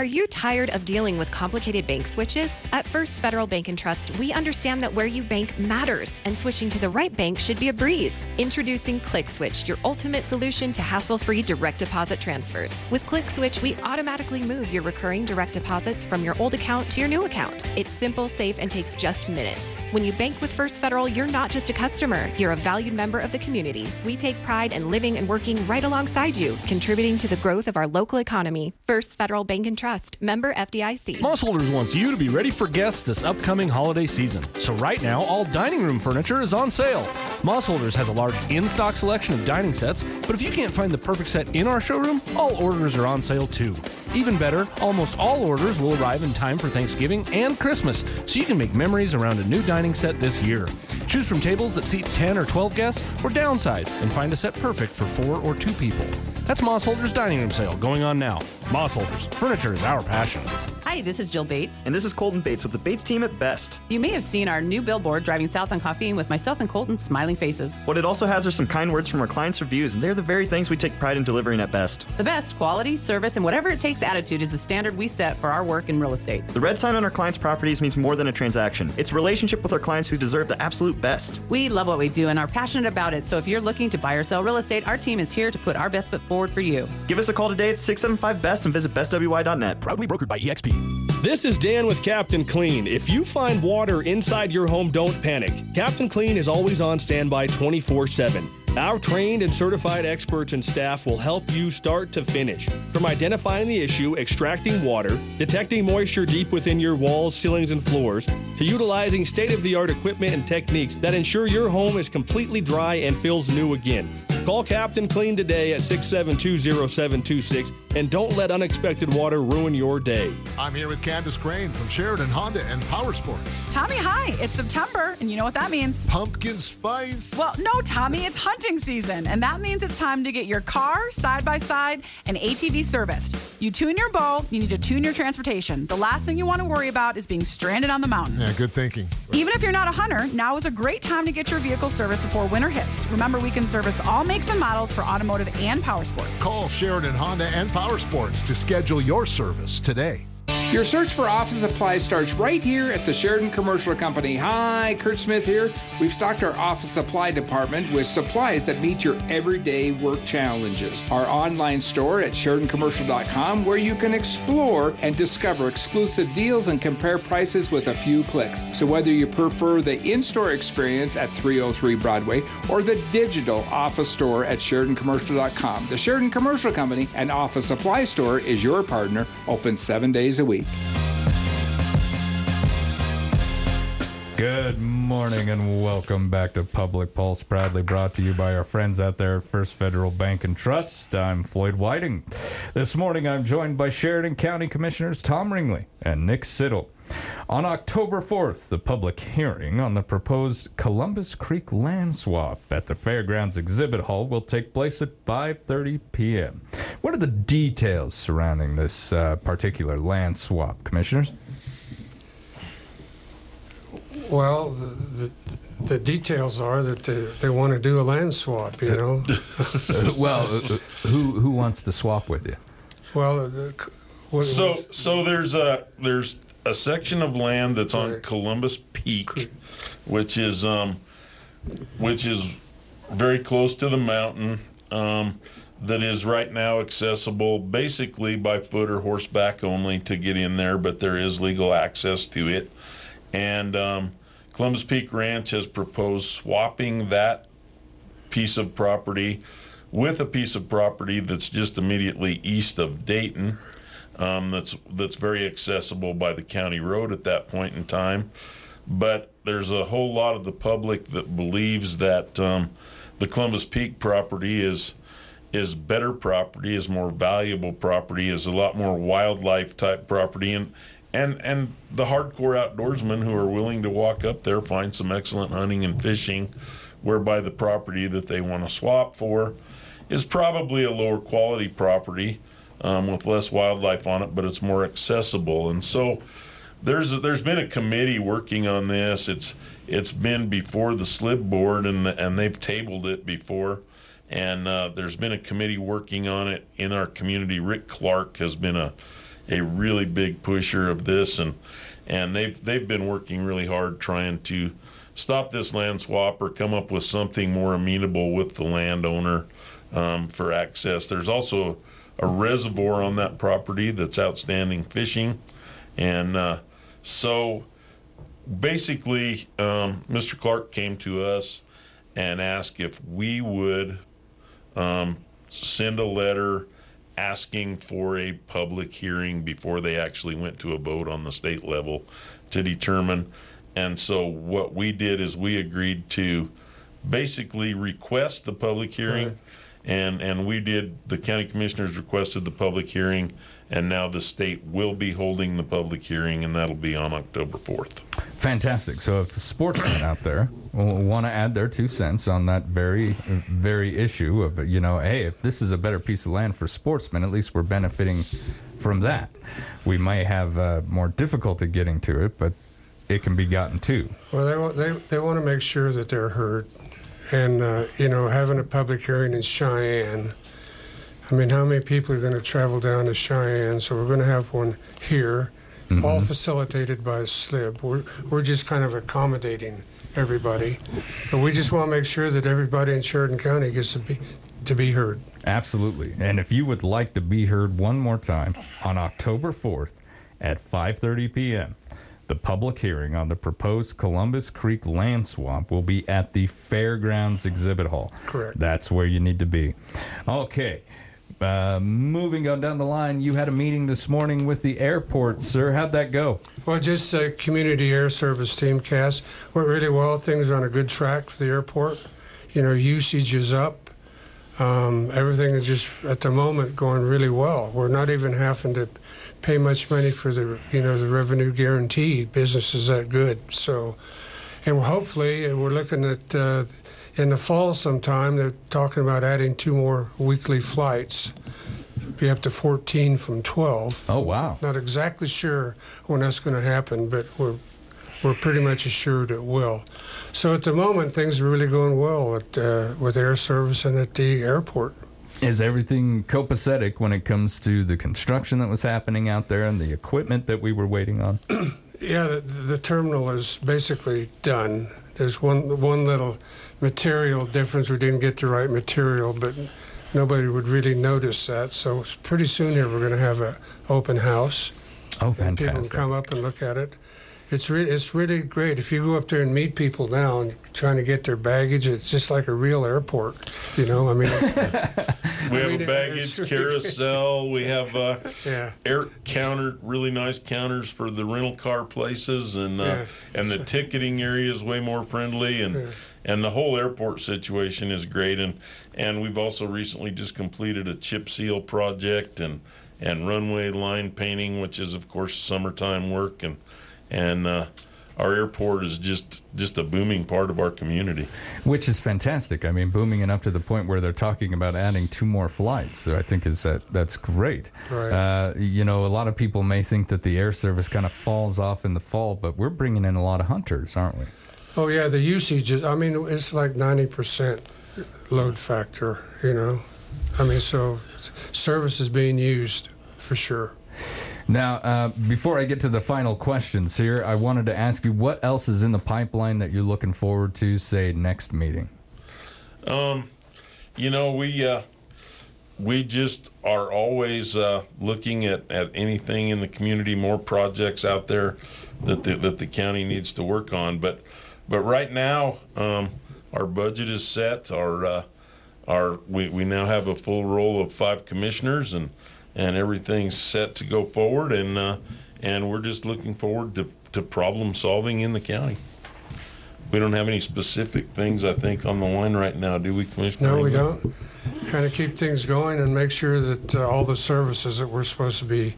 Are you tired of dealing with complicated bank switches? At First Federal Bank and Trust, we understand that where you bank matters, and switching to the right bank should be a breeze. Introducing ClickSwitch, your ultimate solution to hassle-free direct deposit transfers. With ClickSwitch, we automatically move your recurring direct deposits from your old account to your new account. It's simple, safe, and takes just minutes. When you bank with First Federal, you're not just a customer, you're a valued member of the community. We take pride in living and working right alongside you, contributing to the growth of our local economy. First Federal Bank and Trust, member FDIC. Mossholders wants you to be ready for guests this upcoming holiday season. So right now, all dining room furniture is on sale. Mossholders has a large in-stock selection of dining sets, but if you can't find the perfect set in our showroom, all orders are on sale too. Even better, almost all orders will arrive in time for Thanksgiving and Christmas, so you can make memories around a new dining set this year. Choose from tables that seat 10 or 12 guests or downsize and find a set perfect for 4 or 2 people. That's Mossholders Dining Room Sale going on now. Mossholders, furniture is our passion. Hi, Hi, this is Jill Bates. And this is Colton Bates with the Bates team at Best. You may have seen our new billboard driving south on Coffeen with myself and Colton smiling faces. What it also has are some kind words from our clients' reviews, and they're the very things we take pride in delivering at Best. The best quality, service, and whatever it takes attitude is the standard we set for our work in real estate. The red sign on our clients' properties means more than a transaction. It's a relationship with our clients who deserve the absolute best. We love what we do and are passionate about it, so if you're looking to buy or sell real estate, our team is here to put our best foot forward for you. Give us a call today at 675 BEST and visit bestwy.net. Proudly brokered by EXP. This is Dan with Captain Clean. If you find water inside your home, don't panic. Captain Clean is always on standby 24 7. Our trained and certified experts and staff will help you start to finish. From identifying the issue, extracting water, detecting moisture deep within your walls, ceilings, and floors, to utilizing state of the art equipment and techniques that ensure your home is completely dry and feels new again. Call Captain Clean today at 672 0726 and don't let unexpected water ruin your day. I'm here with Candace Crane from Sheridan Honda and Power Sports. Tommy, hi. It's September, and you know what that means. Pumpkin spice. Well, no, Tommy, it's hunting season, and that means it's time to get your car, side by side, and ATV serviced. You tune your bow, you need to tune your transportation. The last thing you want to worry about is being stranded on the mountain. Yeah, good thinking. Even if you're not a hunter, now is a great time to get your vehicle serviced before winter hits. Remember, we can service all makes and models for automotive and power sports. Call Sheridan Honda and Power Sports to schedule your service today. Your search for office supplies starts right here at the Sheridan Commercial Company. Hi, Kurt Smith here. We've stocked our office supply department with supplies that meet your everyday work challenges. Our online store at SheridanCommercial.com, where you can explore and discover exclusive deals and compare prices with a few clicks. So, whether you prefer the in store experience at 303 Broadway or the digital office store at SheridanCommercial.com, the Sheridan Commercial Company and Office Supply Store is your partner, open seven days a week week. Good morning and welcome back to Public Pulse, proudly brought to you by our friends out there First Federal Bank and Trust. I'm Floyd Whiting. This morning I'm joined by Sheridan County Commissioners Tom Ringley and Nick Siddle. On October 4th, the public hearing on the proposed Columbus Creek land swap at the Fairgrounds Exhibit Hall will take place at 5:30 p.m. What are the details surrounding this uh, particular land swap, commissioners? Well, the, the, the details are that they, they want to do a land swap, you know. *laughs* *laughs* well, uh, who who wants to swap with you? Well, the, what, So so there's a there's a section of land that's on Columbus Peak, which is um, which is very close to the mountain. Um, that is right now accessible basically by foot or horseback only to get in there, but there is legal access to it. And um, Columbus Peak Ranch has proposed swapping that piece of property with a piece of property that's just immediately east of Dayton. Um, that's that's very accessible by the county road at that point in time, but there's a whole lot of the public that believes that um, the Columbus Peak property is is better property, is more valuable property, is a lot more wildlife type property, and and and the hardcore outdoorsmen who are willing to walk up there find some excellent hunting and fishing, whereby the property that they want to swap for is probably a lower quality property um, with less wildlife on it, but it's more accessible. And so there's there's been a committee working on this. It's it's been before the SLIB board and the, and they've tabled it before. And uh, there's been a committee working on it in our community. Rick Clark has been a a really big pusher of this, and and they've they've been working really hard trying to stop this land swap or come up with something more amenable with the landowner um, for access. There's also a reservoir on that property that's outstanding fishing, and uh, so basically, um, Mr. Clark came to us and asked if we would um, send a letter asking for a public hearing before they actually went to a vote on the state level to determine. And so what we did is we agreed to basically request the public hearing. Right. And, and we did, the county commissioners requested the public hearing, and now the state will be holding the public hearing, and that'll be on October 4th. Fantastic. So, if sportsmen out there want to add their two cents on that very, very issue of, you know, hey, if this is a better piece of land for sportsmen, at least we're benefiting from that. We may have uh, more difficulty getting to it, but it can be gotten to. Well, they want they, they want to make sure that they're heard, and uh, you know, having a public hearing in Cheyenne. I mean, how many people are going to travel down to Cheyenne? So we're going to have one here, mm-hmm. all facilitated by SLIB. We're we're just kind of accommodating everybody, but we just want to make sure that everybody in Sheridan County gets to be to be heard. Absolutely. And if you would like to be heard one more time on October 4th at 5:30 p.m., the public hearing on the proposed Columbus Creek land swap will be at the Fairgrounds Exhibit Hall. Correct. That's where you need to be. Okay. Uh, moving on down the line, you had a meeting this morning with the airport, sir. How'd that go? Well, just a community air service team, cast went really well. Things are on a good track for the airport. You know, usage is up. Um, everything is just at the moment going really well. We're not even having to pay much money for the you know the revenue guarantee. Business is that good. So, and hopefully uh, we're looking at uh, in the fall sometime. They're talking about adding two more weekly flights. Be up to 14 from 12. Oh wow! Not exactly sure when that's going to happen, but we're we're pretty much assured it will. So at the moment, things are really going well at, uh, with air service and at the airport. Is everything copacetic when it comes to the construction that was happening out there and the equipment that we were waiting on? *clears throat* Yeah, the, the terminal is basically done. There's one one little material difference. We didn't get the right material, but nobody would really notice that. So pretty soon here we're going to have an open house. Oh, And People can come up and look at it. It's re- it's really great. If you go up there and meet people now and trying to get their baggage, it's just like a real airport. You know, I mean, it's, *laughs* it's- We I have mean, a baggage really- carousel. We have uh, *laughs* Yeah. air counter, really nice counters for the rental car places, and uh, Yeah. and the ticketing area is way more friendly, and Yeah. and the whole airport situation is great. And and we've also recently just completed a chip seal project and and runway line painting, which is of course summertime work, and and uh, our airport is just just a booming part of our community. Which is fantastic. I mean, booming enough to the point where they're talking about adding two more flights. So I think is that that's great. Right. Uh, you know, a lot of people may think that the air service kind of falls off in the fall, but we're bringing in a lot of hunters, aren't we? oh yeah, the usage is. I mean, it's like ninety percent load factor. You know, I mean, so service is being used for sure. Now, uh, before I get to the final questions here, I wanted to ask you what else is in the pipeline that you're looking forward to, say, next meeting? Um, you know, we uh, we just are always uh, looking at, at anything in the community, more projects out there that the, that the county needs to work on. But but right now, um, our budget is set. Our uh, our we, we now have a full roll of five commissioners and and everything's set to go forward and uh, and we're just looking forward to, to problem solving in the county. We don't have any specific things, I think, on the line right now, do we, Commissioner? No, we don't. Kind of keep things going and make sure that uh, all the services that we're supposed to be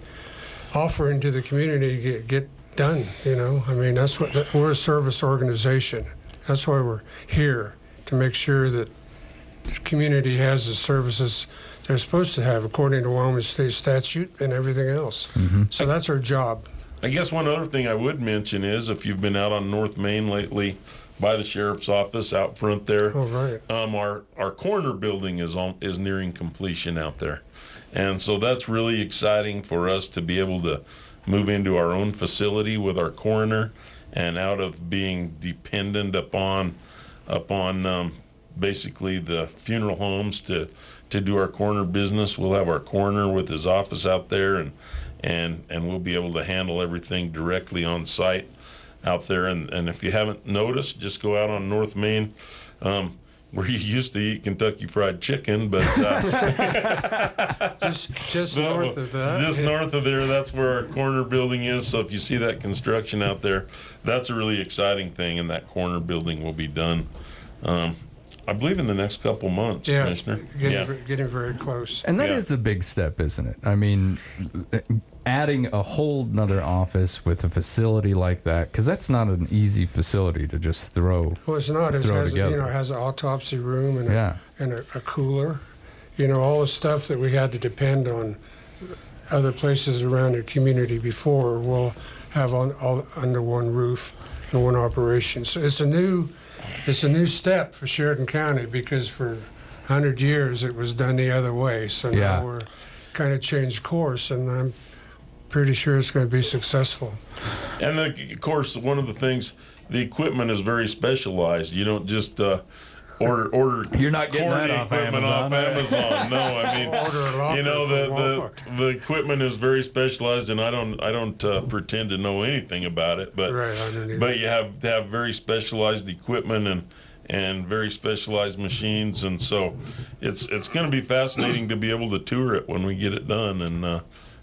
offering to the community get, get done. You know, I mean, that's what that, we're a service organization. That's why we're here to make sure that the community has the services they're supposed to have according to Wyoming State statute and everything else. So that's our job. I guess one other thing I would mention is if you've been out on North Main lately by the sheriff's office out front there, Oh, right. um, our our coroner building is on is nearing completion out there, and so that's really exciting for us to be able to move into our own facility with our coroner, and out of being dependent upon upon um, basically the funeral homes to to do our coroner business. We'll have our coroner with his office out there, and and and we'll be able to handle everything directly on site out there. And and if you haven't noticed, just go out on North Main. Um, where you used to eat Kentucky Fried Chicken, but uh, *laughs* just just No, north of that. just yeah. north of there, that's where our coroner building is. So if you see that construction out there, that's a really exciting thing, and that coroner building will be done. Um, I believe in the next couple months, Yeah, Commissioner. getting, yeah. ve- getting very close. And that is Yeah. a big step, isn't it? I mean, adding a whole nother office with a facility like that, because that's not an easy facility to just throw. Well, it's not. It throw has, together. you know, has an autopsy room and, Yeah. a, and a, a cooler. You know, all the stuff that we had to depend on other places around the community before will have on all under one roof and one operation. So it's a new it's a new step for Sheridan County because for hundred years it was done the other way. So now Yeah. we're kind of changed course, and I'm pretty sure it's going to be successful. And the, of course, one of the things, the equipment is very specialized. You don't just uh, order order. You're not getting that off equipment Amazon, off? Amazon. No, I *laughs* mean, Order a locker you know the, the the equipment is very specialized, and I don't I don't uh, pretend to know anything about it, but Right, I don't either. but you have to have very specialized equipment and and very specialized machines, and so it's it's going to be fascinating to be able to tour it when we get it done and. Uh,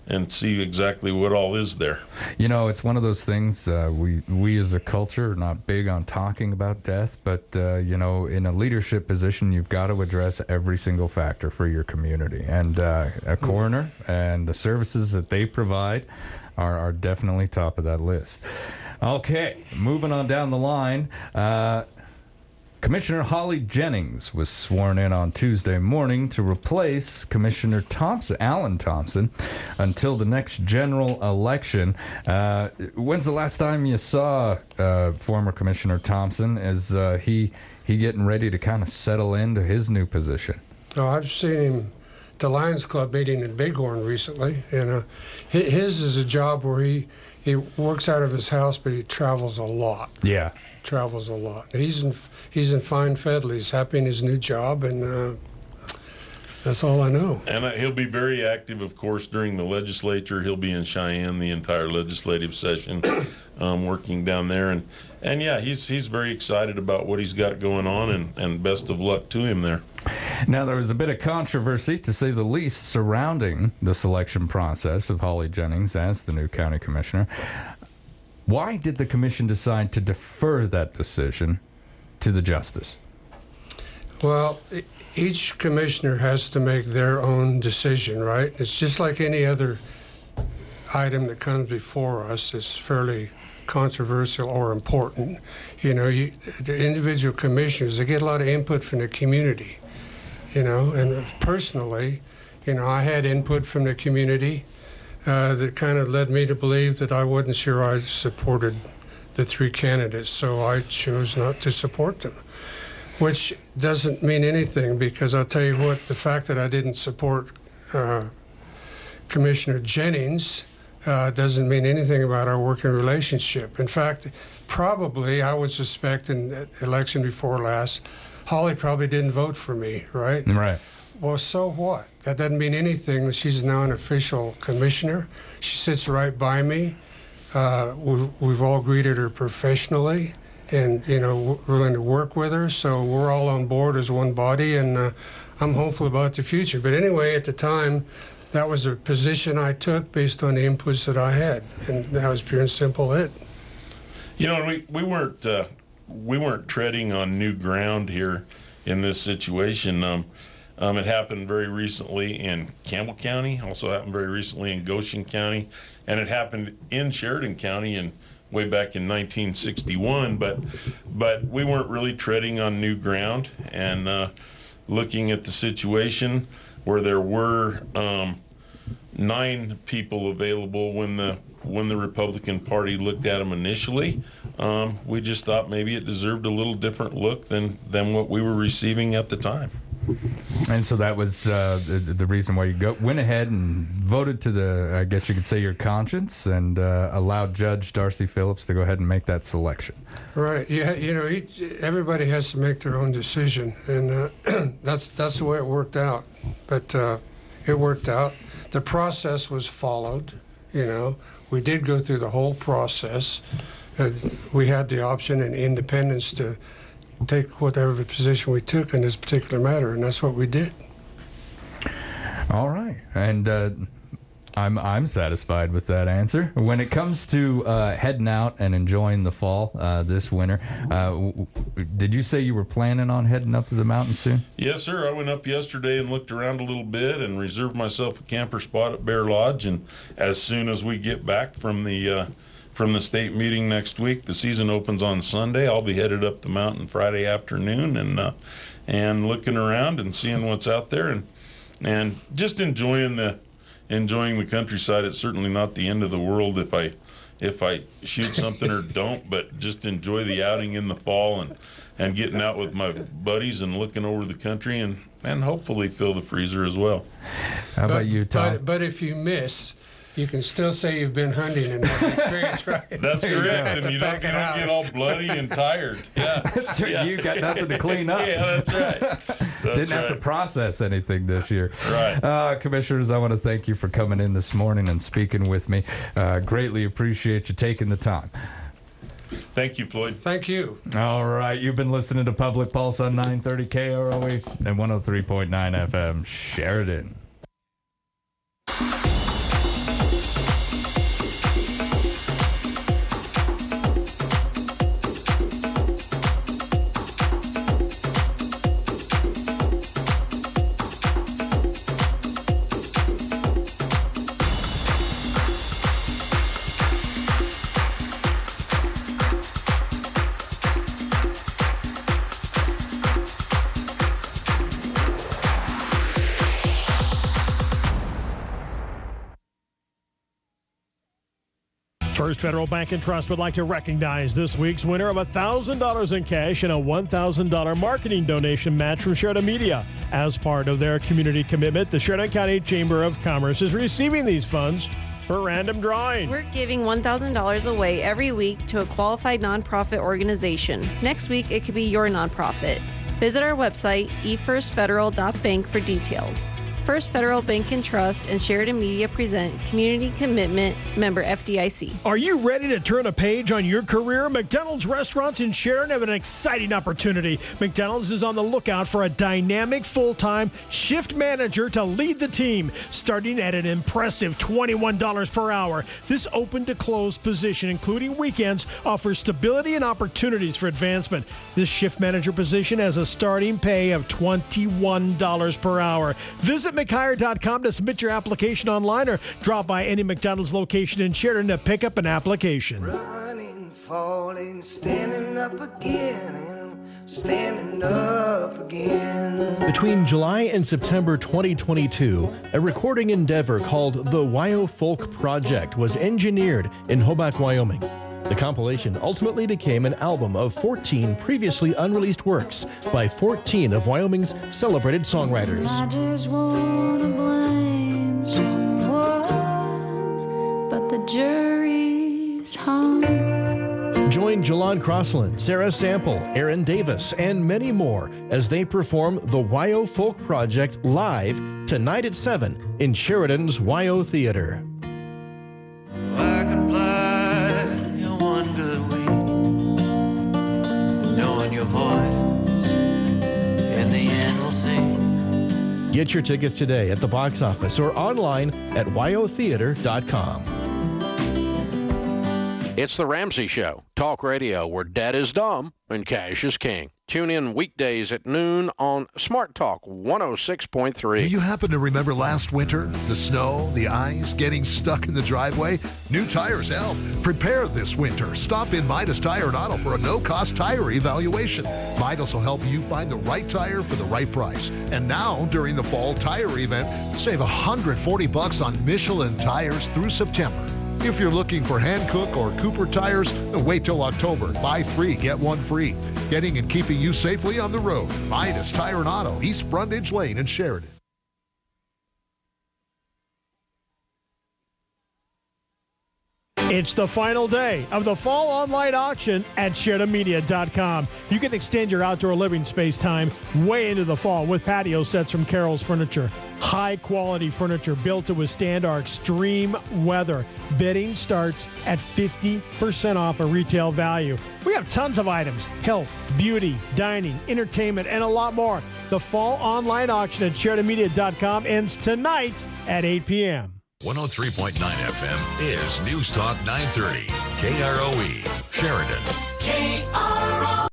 and see exactly what all is there. You know, it's one of those things. Uh, we we as a culture are not big on talking about death, but uh, you know, in a leadership position, you've got to address every single factor for your community. And uh, a coroner and the services that they provide are, are definitely top of that list. Okay, moving on down the line. Uh, Commissioner Holly Jennings was sworn in on Tuesday morning to replace Commissioner Thompson, Alan Thompson, until the next general election. Uh, when's the last time you saw uh, former Commissioner Thompson? Is uh, he he getting ready to kind of settle into his new position? No, I've seen him at the Lions Club meeting in Big Horn recently, and uh, his is a job where he he works out of his house, but he travels a lot. Yeah. Travels a lot. He's in he's in fine fettle. He's happy in his new job, and uh, that's all I know. And uh, he'll be very active, of course, during the legislature. He'll be in Cheyenne the entire legislative session, *coughs* um, working down there, and and yeah, he's he's very excited about what he's got going on, and and best of luck to him there. Now, there was a bit of controversy, to say the least, surrounding the selection process of Holly Jennings as the new county commissioner. Why did the commission decide to defer that decision to the justice? Well, each commissioner has to make their own decision, right? It's just like any other item that comes before us. It's fairly controversial or important. You know, you, the individual commissioners they get a lot of input from the community. You know, and personally, you know, I had input from the community uh, that kind of led me to believe that I wasn't sure I supported the three candidates, so I chose not to support them which doesn't mean anything because I'll tell you what, the fact that I didn't support uh, Commissioner Jennings uh, doesn't mean anything about our working relationship. In fact, probably I would suspect in election before last, Holly probably didn't vote for me, right? Right. Well, so what? That doesn't mean anything. She's now an official commissioner. She sits right by me. Uh, we've, we've all greeted her professionally and, you know, willing to work with her. So we're all on board as one body, and uh, I'm hopeful about the future. But anyway, at the time, that was a position I took based on the inputs that I had. And that was pure and simple it. You know, we we weren't uh, we weren't treading on new ground here in this situation. Um, um, it happened very recently in Campbell County. Also happened very recently in Goshen County, and it happened in Sheridan County in way back in 1961. But but we weren't really treading on new ground and uh, looking at the situation where there were. Um, nine people available when the when the Republican Party looked at them initially. Um, we just thought maybe it deserved a little different look than than what we were receiving at the time. And so that was uh, the, the reason why you go, went ahead and voted to the, I guess you could say, your conscience and uh, allowed Judge Darcy Phillips to go ahead and make that selection. Right. Yeah. You know, each, everybody has to make their own decision, and uh, *clears throat* that's that's the way it worked out. But uh, it worked out. The process was followed. You know, we did go through the whole process. We had the option and independence to take whatever position we took in this particular matter, and that's what we did. All right, and uh, I'm I'm satisfied with that answer. When it comes to uh, heading out and enjoying the fall uh, this winter, uh, w- w- did you say you were planning on heading up to the mountain soon? Yes, sir. I went up yesterday and looked around a little bit and reserved myself a camper spot at Bear Lodge. And as soon as we get back from the uh, from the state meeting next week, the season opens on Sunday. I'll be headed up the mountain Friday afternoon and uh, and looking around and seeing what's out there and and just enjoying the enjoying the countryside. It's certainly not the end of the world if I if I shoot something or *laughs* don't, but just enjoy the outing in the fall and and getting out with my buddies and looking over the country and and hopefully fill the freezer as well. How about you, Tom? But, but if you miss, you can still say you've been hunting and have experience, *laughs* right? That's You don't correct, have and you don't, you don't get all bloody and tired. *laughs* Yeah, That's right. Yeah. You got nothing to clean up. *laughs* yeah, that's right. That's Didn't have to process anything this year. Right. Uh, commissioners, I want to thank you for coming in this morning and speaking with me. Uh, greatly appreciate you taking the time. Thank you, Floyd. Thank you. All right. You've been listening to Public Pulse on 930 KROE E and 103.9 FM Sheridan. First Federal Bank and Trust would like to recognize this week's winner of $1,000 in cash and a $1,000 marketing donation match from Sheridan Media. As part of their community commitment, the Sheridan County Chamber of Commerce is receiving these funds for random drawing. We're giving $1,000 away every week to a qualified nonprofit organization. Next week, it could be your nonprofit. Visit our website, efirstfederal.bank, for details. First Federal Bank and Trust and Sheridan Media present Community Commitment member FDIC. Are you ready to turn a page on your career? McDonald's restaurants in Sharon have an exciting opportunity. McDonald's is on the lookout for a dynamic full time shift manager to lead the team, starting at an impressive $21 per hour. This open to closed position, including weekends, offers stability and opportunities for advancement. This shift manager position has a starting pay of $21 per hour. Visit McHire.com to submit your application online or drop by any McDonald's location in Sheridan to pick up an application. Running, falling, standing up again, and standing up again. Between July and September 2022, a recording endeavor called the Wyo Folk Project was engineered in Hobart, Wyoming. The compilation ultimately became an album of 14 previously unreleased works by 14 of Wyoming's celebrated songwriters. I just wanna blame someone, but the jury's hung. Join Jalan Crossland, Sarah Sample, Aaron Davis, and many more as they perform the Wyo Folk Project live tonight at 7 in Sheridan's Wyo Theater. Get your tickets today at the box office or online at wyotheater.com. It's the Ramsey Show, talk radio where dad is dumb and cash is king. Tune in weekdays at noon on Smart Talk 106.3. Do you happen to remember last winter? The snow, the ice, getting stuck in the driveway? New tires help. Prepare this winter. Stop in Midas Tire and Auto for a no-cost tire evaluation. Midas will help you find the right tire for the right price. And now, during the fall tire event, save 140 bucks on Michelin tires through September. If you're looking for Hankook or Cooper tires, wait till October. Buy three, get one free. Getting and keeping you safely on the road. Midas Tire and Auto, East Brundage Lane in Sheridan. It's the final day of the fall online auction at SheridanMedia.com. You can extend your outdoor living space time way into the fall with patio sets from Carol's Furniture. High quality furniture built to withstand our extreme weather. Bidding starts at 50% off a retail value. We have tons of items health, beauty, dining, entertainment, and a lot more. The fall online auction at SheridanMedia.com ends tonight at 8 p.m. 103.9 FM is News Talk 930. KROE, Sheridan. K-R-